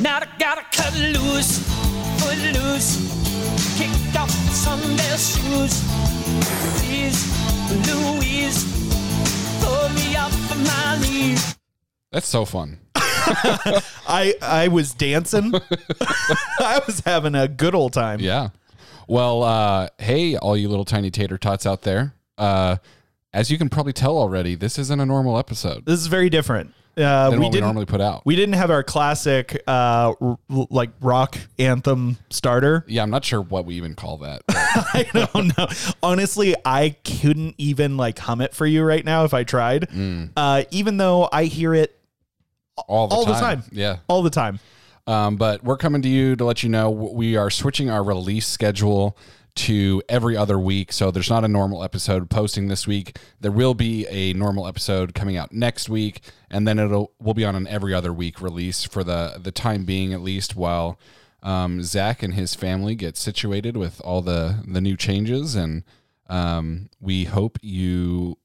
Now I gotta cut loose, foot loose, kick off Sunday shoes. Please, Louise, pull me up from my knees. That's so fun. I I was dancing. I was having a good old time. Yeah. Well, uh, hey, all you little tiny tater tots out there. Uh, as you can probably tell already, this isn't a normal episode This is very different. Uh, we what we didn't normally put out. we didn't have our classic uh, r- like rock anthem starter. yeah, I'm not sure what we even call that. I don't know. Honestly, I couldn't even like hum it for you right now if I tried. Uh, even though I hear it all the All the time. time. Yeah. all the time. Um, but we're coming to you to let you know we are switching our release schedule to every other week. So there's not a normal episode posting this week. There will be a normal episode coming out next week, and then it'll we'll be on an every other week release for the the time being at least while um, Zach and his family get situated with all the the new changes, and um, we hope you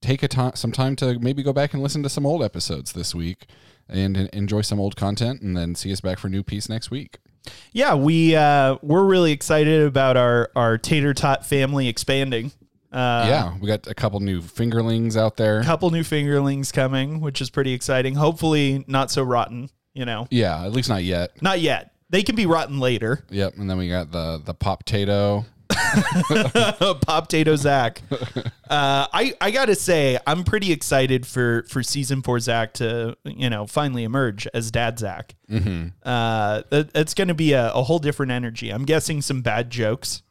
take a time some time to maybe go back and listen to some old episodes this week and enjoy some old content and then see us back for new piece next week. Yeah, we uh, we're really excited about our our tater tot family expanding. Uh, yeah, we got a couple new fingerlings out there. A couple new fingerlings coming, which is pretty exciting. Hopefully, not so rotten. You know, Yeah, at least not yet. not yet. They can be rotten later. Yep, and then we got the the pop tato. Pop Tato Zach. Uh, I I gotta say, I'm pretty excited for for season four Zach to you know finally emerge as Dad Zach. Mm-hmm. Uh, it's gonna be a, a whole different energy. I'm guessing some bad jokes.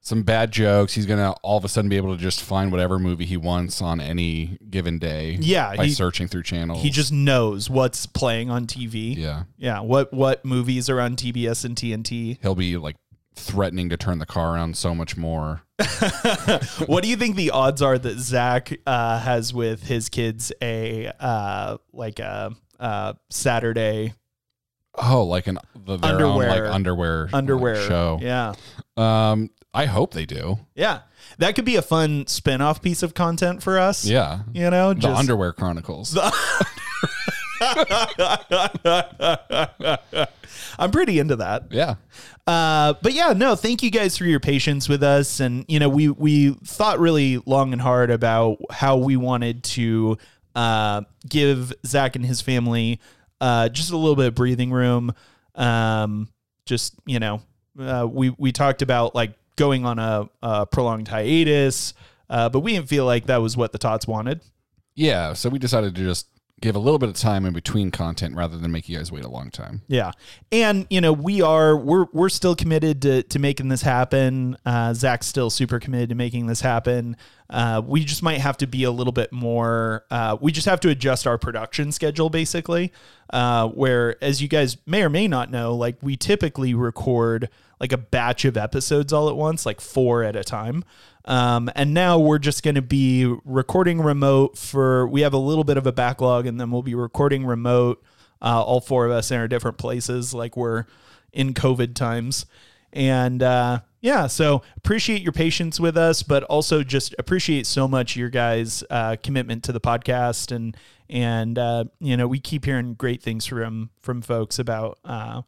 Some bad jokes. He's gonna all of a sudden be able to just find whatever movie he wants on any given day. Yeah, by he- searching through channels. He just knows what's playing on TV. yeah. Yeah, what what movies are on TBS and TNT? He'll be like threatening to turn the car around so much more. what do you think the odds are that Zach uh, has with his kids a uh, like a uh, Saturday Oh, like an the, their own Underwear. like underwear like, underwear show. Yeah, Um, I hope they do. yeah, that could be a fun spin-off piece of content for us. Yeah. you know, The just Underwear Chronicles. I'm pretty into that. yeah. Uh, but yeah, no, thank you guys for your patience with us. And you know, we we thought really long and hard about how we wanted to uh, give Zach and his family uh, just a little bit of breathing room. Um, just you know, uh, we we talked about like going on a, a prolonged hiatus, uh, but we didn't feel like that was what the tots wanted. Yeah. So we decided to just give a little bit of time in between content rather than make you guys wait a long time. Yeah, and you know we are we're we're still committed to to making this happen. Uh, Zach's still super committed to making this happen. Uh, we just might have to be a little bit more. Uh, we just have to adjust our production schedule, basically. Uh, where, as you guys may or may not know, like we typically record like a batch of episodes all at once, like four at a time. Um, and now we're just going to be recording remote for. We have a little bit of a backlog, and then we'll be recording remote uh, all four of us in our different places, like we're in COVID times. And uh, yeah, so appreciate your patience with us, but also just appreciate so much your guys' uh, commitment to the podcast. And and uh, you know, we keep hearing great things from from folks about uh,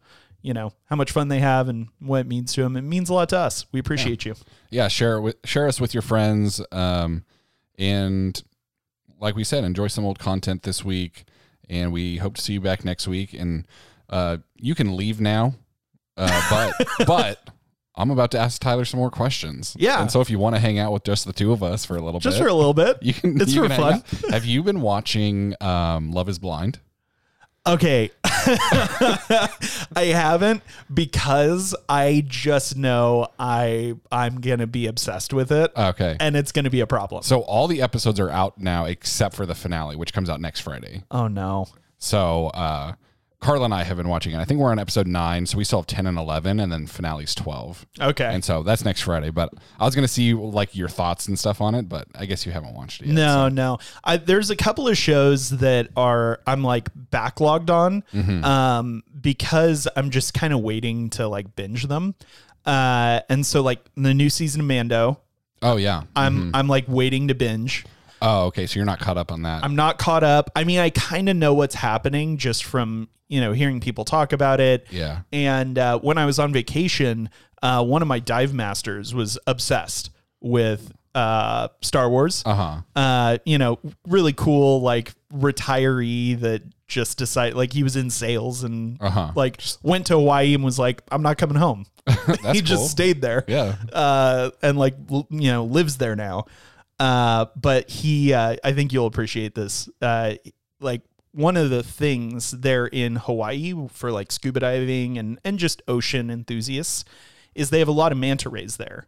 you know how much fun they have and what it means to them. It means a lot to us. We appreciate you. Yeah. Share it with, share us with your friends. Um, and like we said, enjoy some old content this week. And we hope to see you back next week. And uh, you can leave now. Uh, but, but I'm about to ask Tyler some more questions. Yeah. And so if you want to hang out with just the two of us for a little Just bit, just for a little bit. you can, It's you for can fun. Have you been watching um, Love is Blind? Okay. I haven't because I just know I I'm going to be obsessed with it Okay. and it's going to be a problem. So all the episodes are out now except for the finale, which comes out next Friday. Oh no. So uh, Carla and I have been watching it. I think we're on episode nine, so we still have ten and eleven, and then finale's twelve. Okay. And so that's next Friday. But I was gonna see like your thoughts and stuff on it, but I guess you haven't watched it yet. No, no. I, there's a couple of shows that are I'm like backlogged on Mm-hmm. um, because I'm just kind of waiting to like binge them. Uh, and so like the new season of Mando, Oh yeah. I'm I'm like waiting to binge. Oh, okay. So you're not caught up on that. I'm not caught up. I mean, I kind of know what's happening just from you know hearing people talk about it. Yeah. And uh, when I was on vacation, uh, one of my dive masters was obsessed with uh, Star Wars. uh huh. Uh, you know, really cool, like retiree that just decided, like he was in sales and Uh-huh. like went to Hawaii and was like, I'm not coming home. He just cool. stayed there Yeah. uh, and like l- you know lives there now. Uh, but he, uh, I think you'll appreciate this. Uh, like one of the things there in Hawaii for like scuba diving and and just ocean enthusiasts is they have a lot of manta rays there.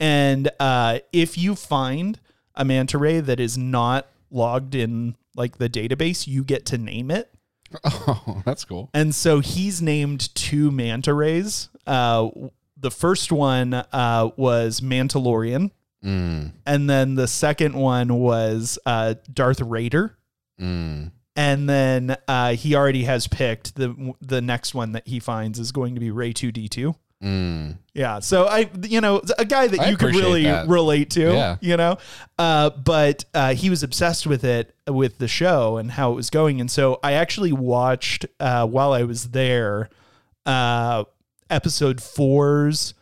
And uh, if you find a manta ray that is not logged in like the database, you get to name it. Oh, that's cool. And so he's named two manta rays. Uh, the first one uh, was Mandalorian, Mm, and then the second one was uh, Darth Raider. mm. And then uh, he already has picked the the next one that he finds is going to be Ray two D two. Mm. Yeah, so I, you know, a guy that I you could really that. relate to, Yeah. you know, uh, but uh, he was obsessed with it, with the show and how it was going, and so I actually watched uh, while I was there, uh, episode four's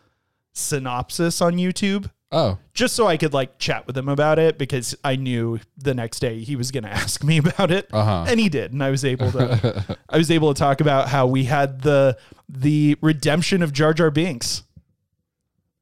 synopsis on YouTube. Oh, Just so I could like chat with him about it because I knew the next day he was going to ask me about it, Uh-huh. and he did, and I was able to, I was able to talk about how we had the the redemption of Jar Jar Binks.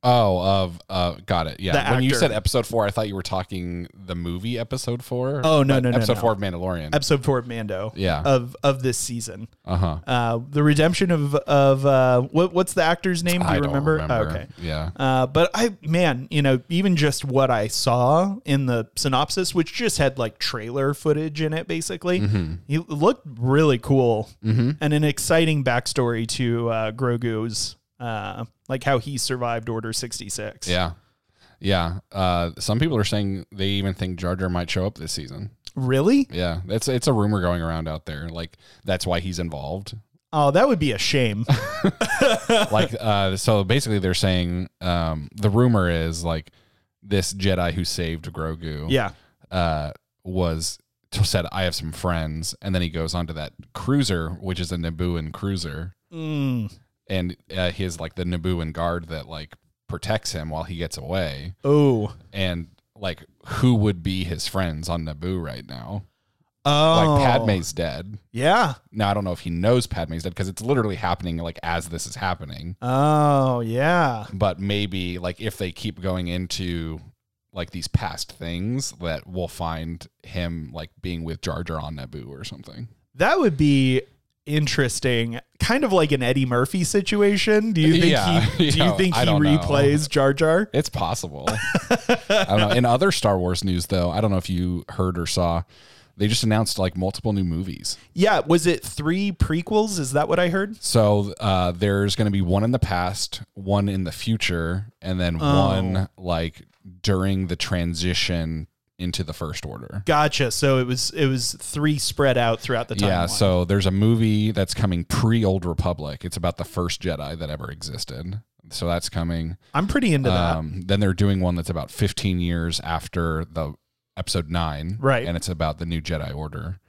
Oh, of uh, got it. Yeah. The when you actor. said episode four, I thought you were talking the movie episode four. Oh, no, but no, no, Episode no. four of Mandalorian. episode four of Mando. Yeah. Of of this season. Uh huh. Uh, the redemption of of uh, what what's the actor's name? Do you I remember? remember. Okay. Yeah. Uh, but I man, you know, even just what I saw in the synopsis, which just had like trailer footage in it, basically, Mm-hmm. he looked really cool and an exciting backstory to uh, Grogu's, uh, like how he survived Order sixty six. Yeah. Yeah. Uh, some people are saying they even think Jar Jar might show up this season. Really? Yeah. It's it's a rumor going around out there. Like that's why he's involved. Oh, that would be a shame. like uh so basically they're saying um the rumor is like this Jedi who saved Grogu yeah. uh was said I have some friends and then he goes onto that cruiser which is a Nabooan cruiser Mm. And uh, he has like the Nabooan guard that like protects him while he gets away Oh. and like who would be his friends on Naboo right now Oh. like Padme's dead Yeah. now I don't know if he knows Padme's dead because it's literally happening like as this is happening Oh, yeah. but maybe like if they keep going into like these past things that we'll find him like being with Jar Jar on Naboo or something. That would be interesting. Kind of like an Eddie Murphy situation. Do you think Yeah, he do you think he don't know. replays Jar Jar? It's possible. I don't know. In other Star Wars news though, I don't know if you heard or saw, they just announced like multiple new movies. Yeah, was it 3 prequels? Is that what I heard? So uh, there's going to be one in the past, one in the future, and then Oh. one like during the transition into the First Order. Gotcha. So it was it was 3 spread out throughout the timeline. Yeah, so there's a movie that's coming pre Old Republic. It's about the first Jedi that ever existed. So that's coming. I'm pretty into that. Um, then they're doing one that's about 15 years after the episode nine, Right. And it's about the new Jedi Order.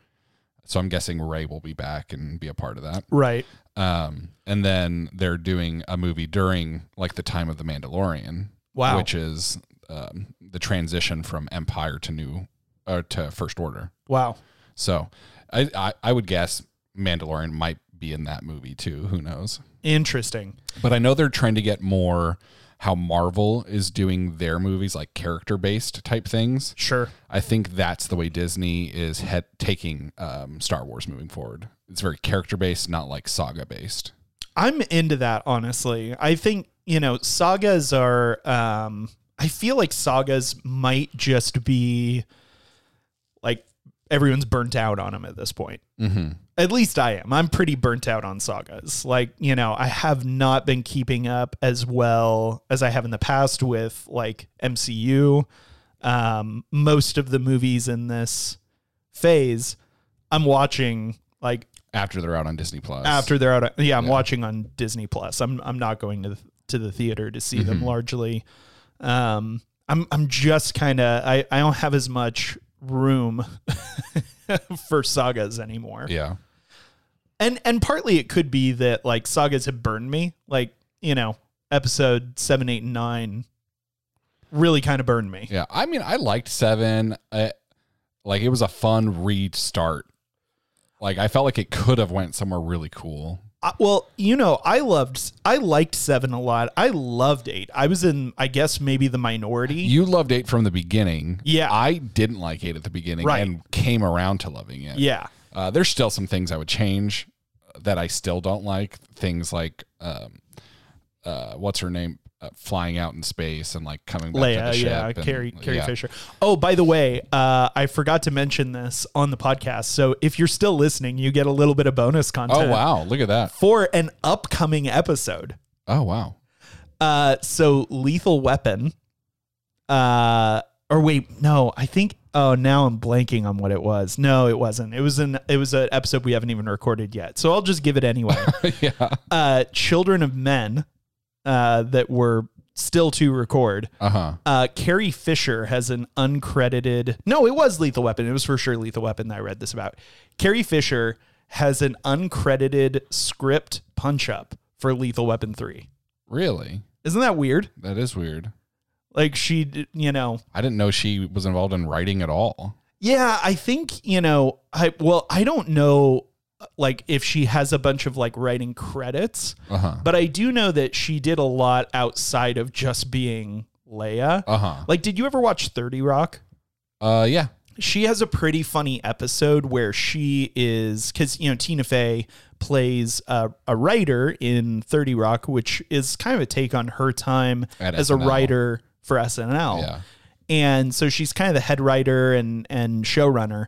So I'm guessing Rey will be back and be a part of that. Right. Um, and then they're doing a movie during like the time of the Mandalorian, Wow. which is um, the transition from Empire to New uh, to First Order. Wow. So I, I I would guess Mandalorian might be in that movie too. Who knows? Interesting. But I know they're trying to get more how Marvel is doing their movies like character based type things. Sure. I think that's the way Disney is head, taking um, Star Wars moving forward. It's very character based, not like saga based. I'm into that honestly. I think, you know, sagas are um I feel like sagas might just be like everyone's burnt out on them at this point. Mm-hmm. At least I am. I'm pretty burnt out on sagas. Like, you know, I have not been keeping up as well as I have in the past with like MCU. Um, most of the movies in this phase, I'm watching like After they're out on Disney Plus. after they're out. Yeah, I'm watching on Disney Plus. I'm I'm not going to the, to the theater to see them largely. Um, I'm I'm just kind of I I don't have as much room for sagas anymore. Yeah. And and partly it could be that like sagas have burned me. Like, you know, episode 7, 8 and 9 really kind of burned me. Yeah. I mean, I liked seven. I, like it was a fun restart. Like I felt like it could have went somewhere really cool. Uh, well, you know, I loved, I liked seven a lot. I loved eight. I was in, I guess, maybe the minority. You loved eight from the beginning. Yeah. I didn't like eight at the beginning Right. and came around to loving it. yeah, Uh, there's still some things I would change that I still don't like. Things like, um, uh, what's her name? Uh, flying out in space and like coming back to Leia, the ship. yeah, and- Carrie, Carrie yeah. Fisher. Oh, by the way, uh, I forgot to mention this on the podcast. So if you're still listening, you get a little bit of bonus content. Oh wow! Look at that. For an upcoming episode. Oh wow. Uh, so Lethal Weapon. Uh, or wait, no, I think. Oh, now I'm blanking on what it was. No, it wasn't. It was an. It was an episode we haven't even recorded yet. So I'll just give it anyway. yeah. uh, Children of Men. Uh, that were still to record. Uh huh. Uh, Carrie Fisher has an uncredited. No, it was Lethal Weapon. It was for sure Lethal Weapon that I read this about. Carrie Fisher has an uncredited script punch up for Lethal Weapon 3. Really? Isn't that weird? That is weird. Like she, you know, I didn't know she was involved in writing at all. yeah, I think, you know, I, well, I don't know like if she has a bunch of like writing credits, Uh huh. but I do know that she did a lot outside of just being Leia. Uh huh. Like, did you ever watch 30 Rock? Uh yeah. she has a pretty funny episode where she is because you know Tina Fey plays a, a writer in 30 Rock, which is kind of a take on her time At as a writer for SNL. Yeah. And so she's kind of the head writer and and showrunner.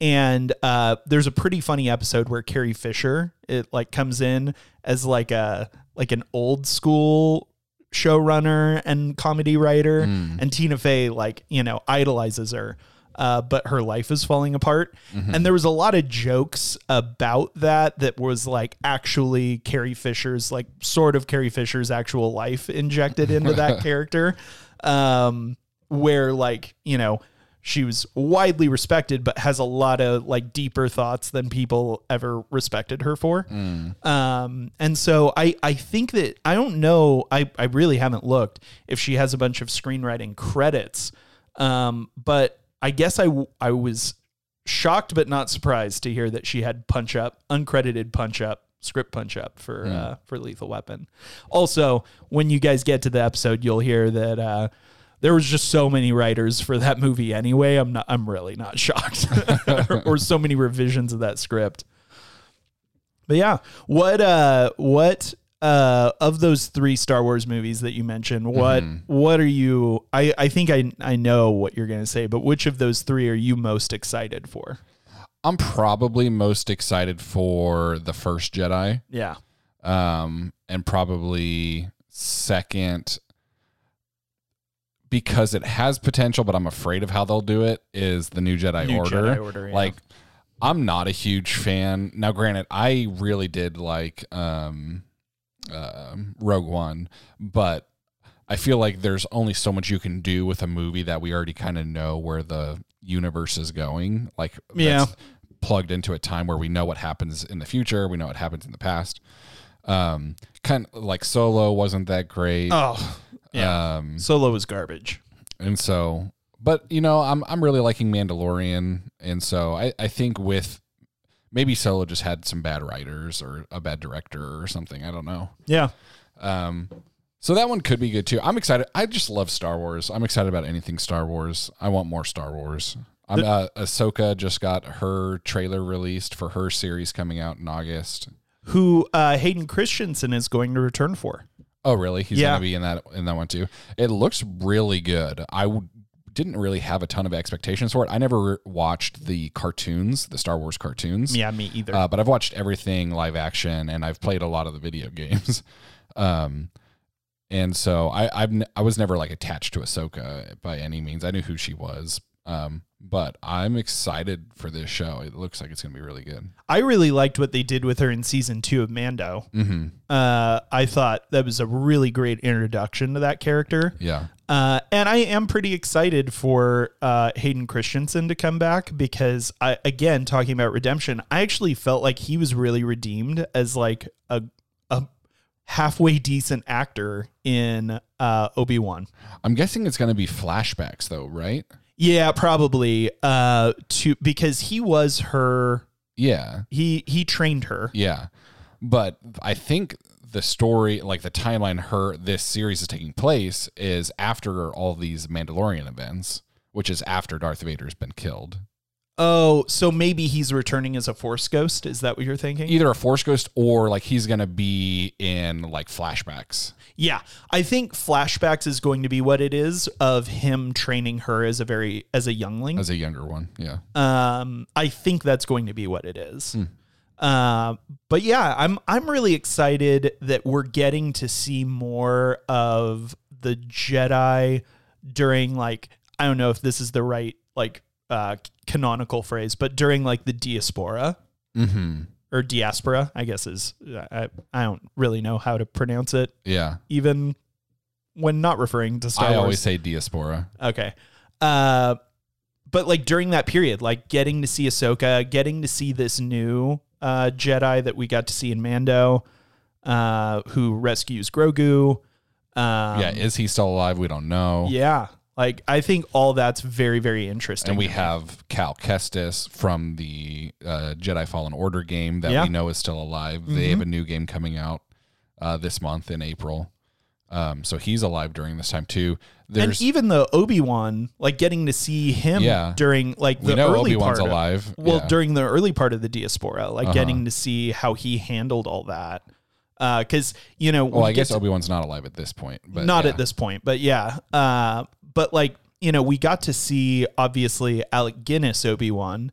And uh, there's a pretty funny episode where Carrie Fisher it like comes in as like a like an old school showrunner and comedy writer, and Tina Fey like you know idolizes her. Uh, but her life is falling apart, and there was a lot of jokes about that. That was like actually Carrie Fisher's, like sort of Carrie Fisher's actual life injected into that character um, where like you know she was widely respected, but has a lot of like deeper thoughts than people ever respected her for. Um, and so I I think that I don't know I I really haven't looked if she has a bunch of screenwriting credits, um, but I guess I w- I was shocked but not surprised to hear that she had punch up uncredited punch up script punch up for uh, for Lethal Weapon. Also, when you guys get to the episode, you'll hear that uh, there was just so many writers for that movie anyway. I'm not. I'm really not shocked, or so many revisions of that script. But yeah, what uh, what uh, of those three Star Wars movies that you mentioned, what what are you? I I think I I know what you're gonna say, but which of those three are you most excited for? I'm probably most excited for the first Jedi. Yeah, Um, and probably second because it has potential, but I'm afraid of how they'll do it. Is the New Jedi New Order? Jedi Order, yeah. Like, I'm not a huge fan. Now, granted, I really did like um, um Rogue One, but I feel like there's only so much you can do with a movie that we already kind of know where the universe is going. Like, Yeah. that's plugged into a time where we know what happens in the future, we know what happens in the past. Um, kind of like Solo wasn't that great. Oh, yeah. Um, Solo was garbage. and so, but you know, I'm I'm really liking Mandalorian, and so I I think with maybe Solo just had some bad writers or a bad director or something. I don't know. Yeah. Um, so that one could be good too. I'm excited. I just love Star Wars. I'm excited about anything Star Wars. I want more Star Wars. I'm uh, Ahsoka just got her trailer released for her series coming out in August. Who uh, Hayden Christensen is going to return for? Oh, really? He's Yeah. gonna be in that in that one too. It looks really good. I w- didn't really have a ton of expectations for it. I never watched the cartoons, the Star Wars cartoons. Yeah, me either. Uh, but I've watched everything live action, and I've played a lot of the video games. Um, and so I I've n- I was never like attached to Ahsoka by any means. I knew who she was. Um, but I'm excited for this show. It looks like it's gonna be really good. I really liked what they did with her in season two of Mando. Mm-hmm. Uh, I thought that was a really great introduction to that character. Yeah. Uh, and I am pretty excited for uh, Hayden Christensen to come back because I, again, talking about redemption, I actually felt like he was really redeemed as like a a halfway decent actor in uh, Obi Wan. I'm guessing it's going to be flashbacks though, right? Yeah, probably. Uh, to because he was her. Yeah. He he trained her. Yeah. But I think the story, like the timeline her this series is taking place is after all these Mandalorian events, which is after Darth Vader's been killed. Oh, so maybe he's returning as a Force ghost. Is that what you're thinking? Either a Force ghost or like he's going to be in like flashbacks. Yeah, I think flashbacks is going to be what it is of him training her as a very as a youngling. As a younger one. Yeah. Um, I think that's going to be what it is. Hmm. Uh, but yeah, I'm I'm really excited that we're getting to see more of the Jedi during like I don't know if this is the right like uh, canonical phrase, but during like the diaspora Mm-hmm. or diaspora, I guess is I I don't really know how to pronounce it Yeah. even when not referring to Star I Wars. always say diaspora. Okay. Uh, but like during that period, like getting to see Ahsoka, getting to see this new uh, Jedi that we got to see in Mando, uh, who rescues Grogu. Um, yeah. Is he still alive? We don't know. yeah. Like I think all that's very, very interesting. And we have Cal Kestis from the uh, Jedi Fallen Order game that Yeah. we know is still alive. They have a new game coming out uh, this month in April. Um, so he's alive during this time too. and even the Obi Wan, like getting to see him Yeah. during like the early Obi Wan's part of- alive. well, yeah. during the early part of the diaspora, like Uh-huh. getting to see how he handled all that. Because you know, well, we I guess Obi Wan's not alive at this point, but not yeah. at this point, but yeah. Uh, but like you know, we got to see obviously Alec Guinness Obi Wan,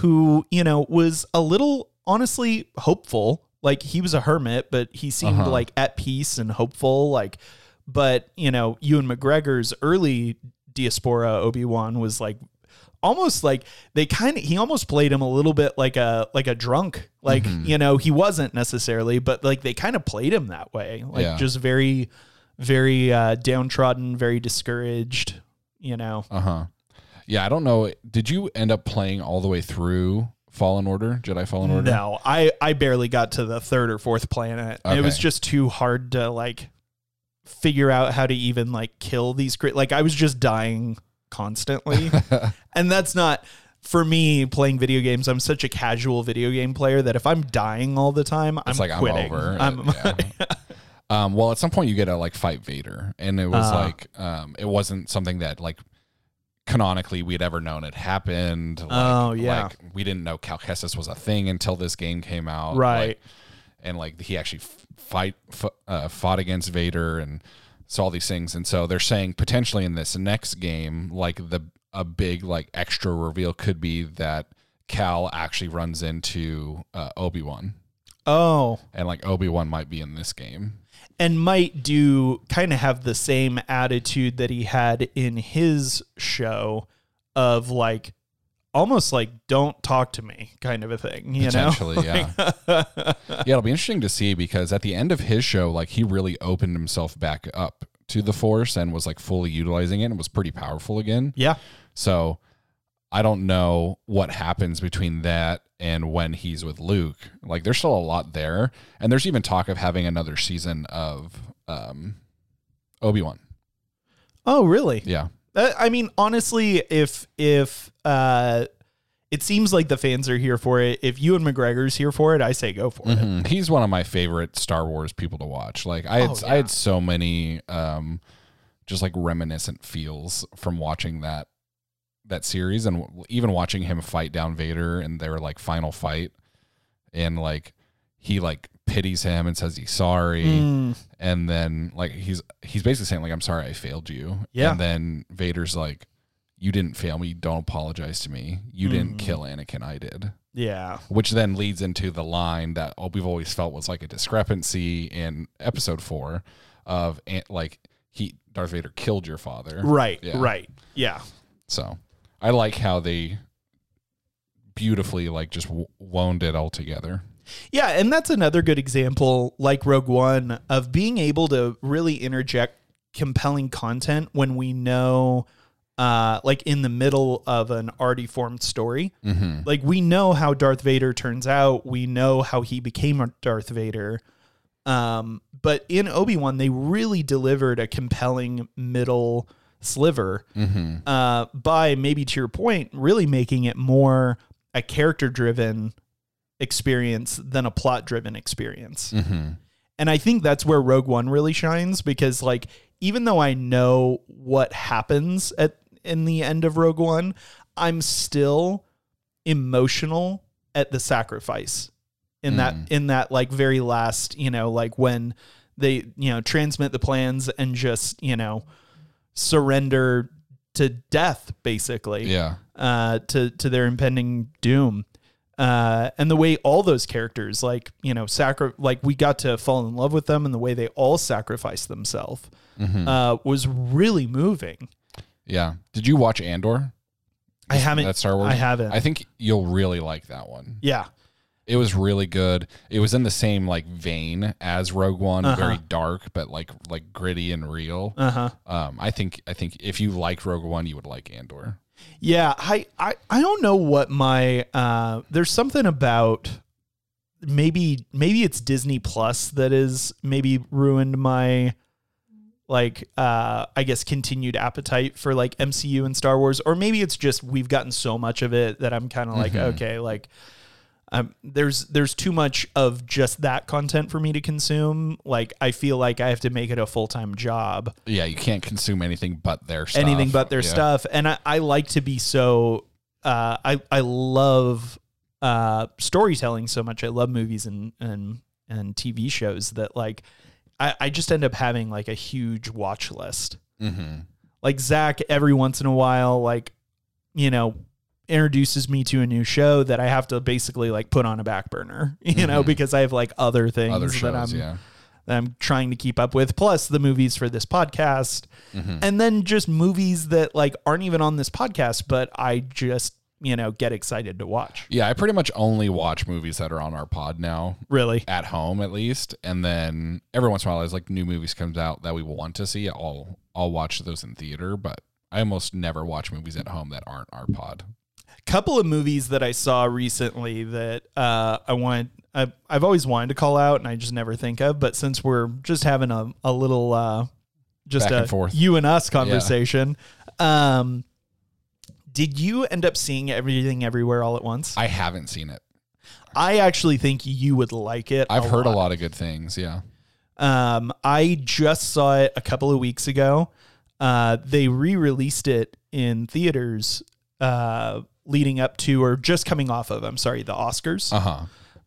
who you know was a little honestly hopeful. Like he was a hermit, but he seemed Uh-huh. like at peace and hopeful. Like, but you know, Ewan McGregor's early diaspora Obi Wan was like almost like they kind of he almost played him a little bit like a like a drunk like Mm-hmm. you know he wasn't necessarily but like they kind of played him that way like Yeah. just very very uh downtrodden very discouraged you know Uh huh. Yeah, I don't know. Did you end up playing all the way through Fallen Order, Jedi Fallen Order? no i i barely got to the third or fourth planet it was just too hard to like figure out how to even like kill these cre- like i was just dying constantly and that's not for me playing video games i'm such a casual video game player that if i'm dying all the time It's i'm like quitting I'm over. I'm- Yeah. um, well, at some point you get to like fight Vader, and it was Uh-huh. like um, it wasn't something that like canonically we'd ever known it happened. Like, Oh, yeah. like we didn't know Cal Kestis was a thing until this game came out, Right. Like, and like he actually fight f- uh, fought against Vader and saw all these things, and so they're saying potentially in this next game, like the a big like extra reveal could be that Cal actually runs into uh, Obi Wan oh and like Obi Wan might be in this game. And might do kind of have the same attitude that he had in his show of like almost like don't talk to me kind of a thing you know Potentially, yeah. yeah, it'll be interesting to see because at the end of his show, like he really opened himself back up to the Force and was like fully utilizing it and was pretty powerful again. yeah So I don't know what happens between that and when he's with Luke. Like there's still a lot there. And there's even talk of having another season of um Obi Wan. oh really Yeah. Uh, I mean, honestly, if if uh, it seems like the fans are here for it, if Ewan McGregor's here for it, I say go for it. Mhm. He's one of my favorite Star Wars people to watch. Like I had Oh, I had so many um just like reminiscent feels from watching that that series and even watching him fight down Vader in their like final fight and like he like pities him and says he's sorry Mm, and then like he's he's basically saying like I'm sorry I failed you. Yeah. And then Vader's like you didn't fail me, don't apologize to me. You didn't Mhm. kill Anakin, I did yeah, which then leads into the line that we've always felt was like a discrepancy in episode four of like he Darth Vader killed your father. right, Yeah. right, yeah, So I like how they beautifully like just w- wound it all together. yeah. And that's another good example, like Rogue One, of being able to really interject compelling content when we know uh like in the middle of an already formed story. Mm-hmm. Like we know how Darth Vader turns out, we know how he became a Darth Vader. Um but in Obi-Wan they really delivered a compelling middle sliver Mm-hmm. uh by maybe to your point really making it more a character driven experience than a plot driven experience. Mm-hmm. And I think that's where Rogue One really shines because like even though I know what happens at in the end of Rogue One, I'm still emotional at the sacrifice in that Mm. in that like very last, you know, like when they, you know, transmit the plans and just, you know, surrender to death basically Yeah. uh, to to their impending doom. Uh, and the way all those characters, like you know, sacri- like we got to fall in love with them, and the way they all sacrificed themselves Mm-hmm. uh, was really moving. Yeah. Did you watch Andor? I haven't. That Star Wars. I haven't. I think you'll really like that one. yeah, It was really good. It was in the same like vein as Rogue One, Uh-huh. very dark but like like gritty and real. uh huh. Um, I think I think if you like Rogue One, you would like Andor. Yeah, I, I I don't know what my uh there's something about maybe maybe it's Disney Plus that is maybe ruined my like uh I guess continued appetite for like MCU and Star Wars or maybe it's just we've gotten so much of it that I'm kind of like Mhm. okay like um, there's there's too much of just that content for me to consume. Like I feel like I have to make it a full time job Yeah, you can't consume anything but their stuff. anything but their Yeah. stuff. And I, I like to be so uh, I I love uh, storytelling so much. I love movies and and and TV shows that like I, I just end up having like a huge watch list. Mhm. Like Zach every once in a while, like, you know, introduces me to a new show that I have to basically like put on a back burner, you know, Mhm. because I have like other things Other that I'm yeah. that I'm trying to keep up with, plus the movies for this podcast Mhm. and then just movies that like aren't even on this podcast, but I just you know get excited to watch. Yeah, I pretty much only watch movies that are on our pod now, Really, at home at least, and then every once in a while, as like new movies comes out that we want to see, I'll I'll watch those in theater. But I almost never watch movies at home that aren't our pod. Couple of movies that I saw recently that uh, I want. I, I've always wanted to call out, and I just never think of. But since we're just having a a little uh, just Back a and forth. you and us conversation, um, did you end up seeing everything everywhere all at once? I haven't seen it. I actually think you would like it. I've heard a lot of good things. Yeah. Um, I just saw it a couple of weeks ago. Uh, they re-released it in theaters uh, leading up to or just coming off of. I'm sorry, the Oscars. Uh huh.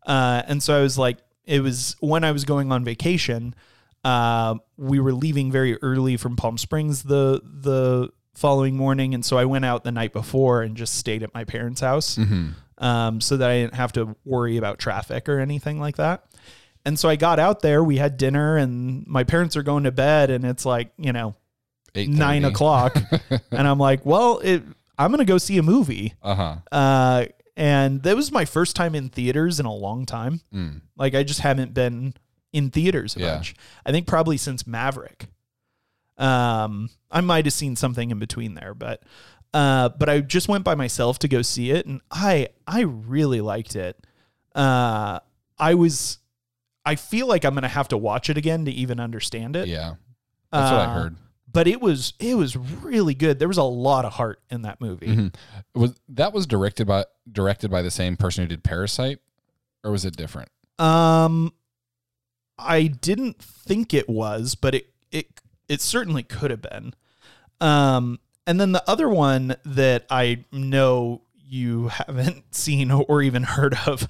Uh, and so I was like, it was when I was going on vacation. Uh, we were leaving very early from Palm Springs the the following morning, and so I went out the night before and just stayed at my parents' house, hmm um, so that I didn't have to worry about traffic or anything like that. And so I got out there, we had dinner, and my parents are going to bed, and it's like you know nine o'clock, and I'm like, well, it, I'm gonna go see a movie. Uh huh. Uh, and that was my first time in theaters in a long time. Mm. Like I just haven't been in theaters a Yeah. bunch. I think probably since Maverick. Um, I might have seen something in between there, but uh, but I just went by myself to go see it, and I I really liked it. Uh, I was, I feel like I'm gonna have to watch it again to even understand it. Yeah. That's what I Uh, heard. But it was it was really good. There was a lot of heart in that movie. Mhm. Was that was directed by directed by the same person who did Parasite, or was it different? Um, I didn't think it was, but it it it certainly could have been. Um, and then the other one that I know you haven't seen or even heard of.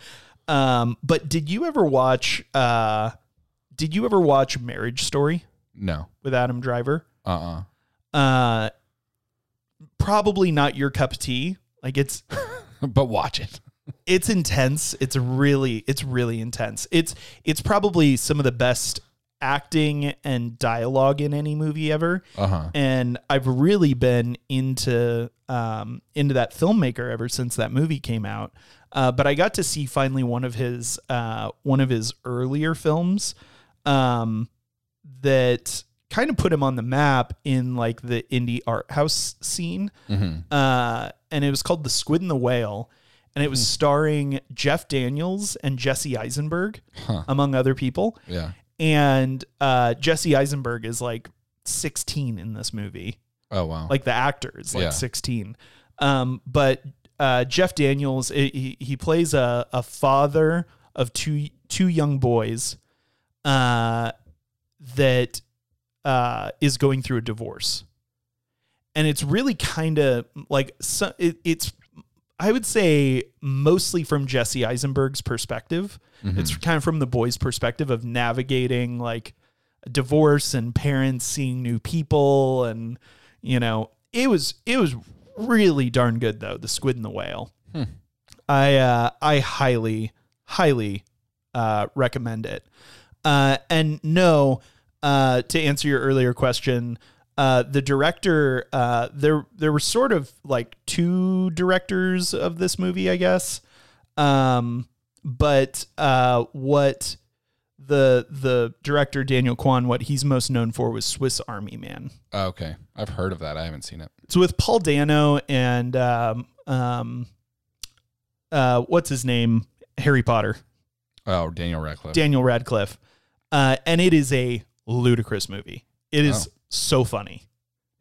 Um, but did you ever watch? Uh, did you ever watch Marriage Story No. with Adam Driver? Uh. uh probably not your cup of tea. Like it's But watch it. it's intense. It's really it's really intense. It's it's probably some of the best acting and dialogue in any movie ever. Uh huh. And I've really been into um, into that filmmaker ever since that movie came out. Uh, but I got to see finally one of his uh, one of his earlier films um, that kind of put him on the map in like the indie art house scene. Uh, and it was called The Squid and the Whale. And it was starring Jeff Daniels and Jesse Eisenberg, among other people. Yeah. And uh, Jesse Eisenberg is like 16 in this movie Oh wow. like the actor is like Yeah. 16 um but uh jeff daniels i- he, he plays a, a father of two two young boys uh that uh is going through a divorce. And it's really kind of like so, it, it's i would say mostly from jesse eisenberg's perspective. It's kind of from the boys perspective of navigating like divorce and parents seeing new people and you know it was it was really darn good though the squid and the whale. I uh i highly highly uh recommend it. Uh and no uh to answer your earlier question uh the director uh there there were sort of like two directors of this movie i guess um but uh what the the director Daniel Kwan, what he's most known for was Swiss Army Man. Oh, okay. I've heard of that. I haven't seen it. It's with Paul Dano and um um uh what's his name? Harry Potter. Oh, Daniel Radcliffe. Daniel Radcliffe. Uh and it is a ludicrous movie. It is so funny.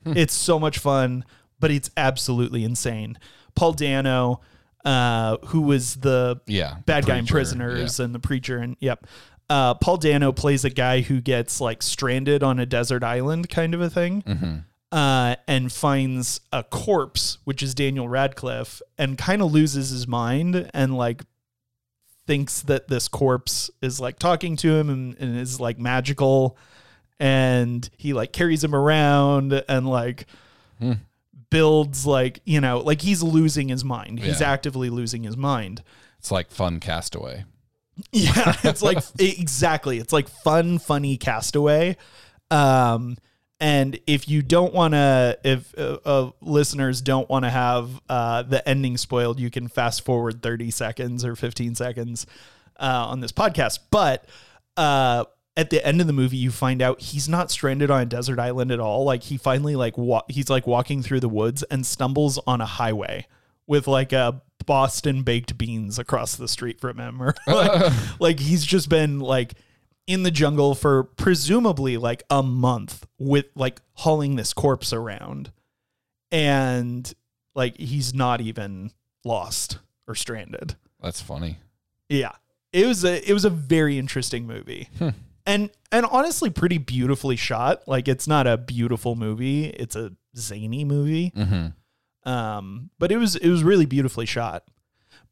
It's so much fun, but it's absolutely insane. Paul Dano, uh, who was the yeah. bad guy in prisoners and the preacher and yep uh, paul dano plays a guy who gets like stranded on a desert island kind of a thing Mm-hmm. uh, and finds a corpse which is daniel radcliffe and kind of loses his mind and like thinks that this corpse is like talking to him and, and is like magical and he like carries him around and like Hmm. builds like you know like he's losing his mind he's Yeah. actively losing his mind It's like fun castaway. yeah, it's like exactly. It's like fun, funny castaway. Um, and if you don't want to, if uh, uh, listeners don't want to have uh, the ending spoiled, you can fast forward thirty seconds or fifteen seconds uh, on this podcast. But uh, at the end of the movie, you find out he's not stranded on a desert island at all. Like he finally like wa- he's like walking through the woods and stumbles on a highway with like a Boston baked beans across the street from him, or like, like he's just been like in the jungle for presumably like a month with like hauling this corpse around, and like he's not even lost or stranded. That's funny. Yeah. It was a it was a very interesting movie. Hmm. And and honestly pretty beautifully shot. Like it's not a beautiful movie, it's a zany movie. Mm-hmm. Um but it was it was really beautifully shot.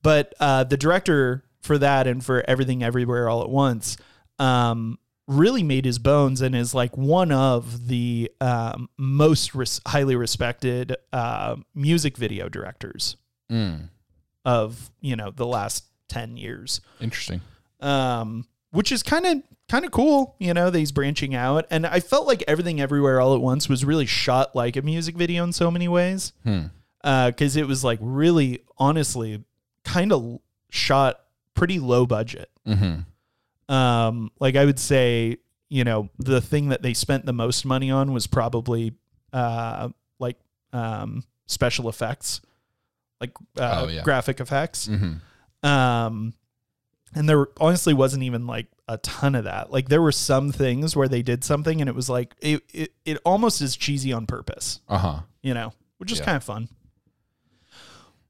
But uh the director for that and for Everything Everywhere All at Once um really made his bones and is like one of the um, most res- highly respected uh, music video directors Mm. of you know the last 10 years Interesting. um, which is kind of kind of cool. You know, that he's branching out, and I felt like everything everywhere all at once was really shot like a music video in so many ways. Hmm. Because it was like really, honestly, kind of shot pretty low budget. Mm-hmm. Um, like I would say, you know, the thing that they spent the most money on was probably uh, like um, special effects, like uh, Oh, yeah. graphic effects. Mm-hmm. Um, and there honestly wasn't even like a ton of that. Like there were some things where they did something and it was like it it, it almost is cheesy on purpose, Uh huh. you know, which is Yeah. kind of fun.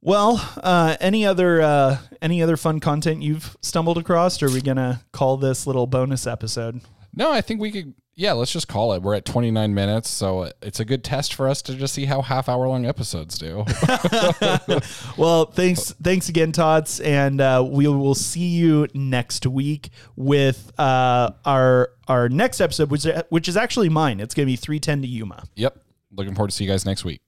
Well, uh, any other uh, any other fun content you've stumbled across? Or are we gonna call this little bonus episode? No, I think we could. Yeah, let's just call it. We're at 29 minutes, so it's a good test for us to just see how half hour long episodes do. Well, thanks thanks again, Tots, and uh, we will see you next week with uh, our our next episode, which which is actually mine. It's gonna be three ten to Yuma. yep. Looking forward to see you guys next week.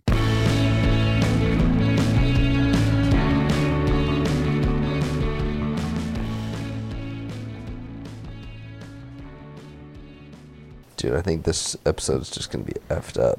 Dude, I think this episode is just gonna be effed up.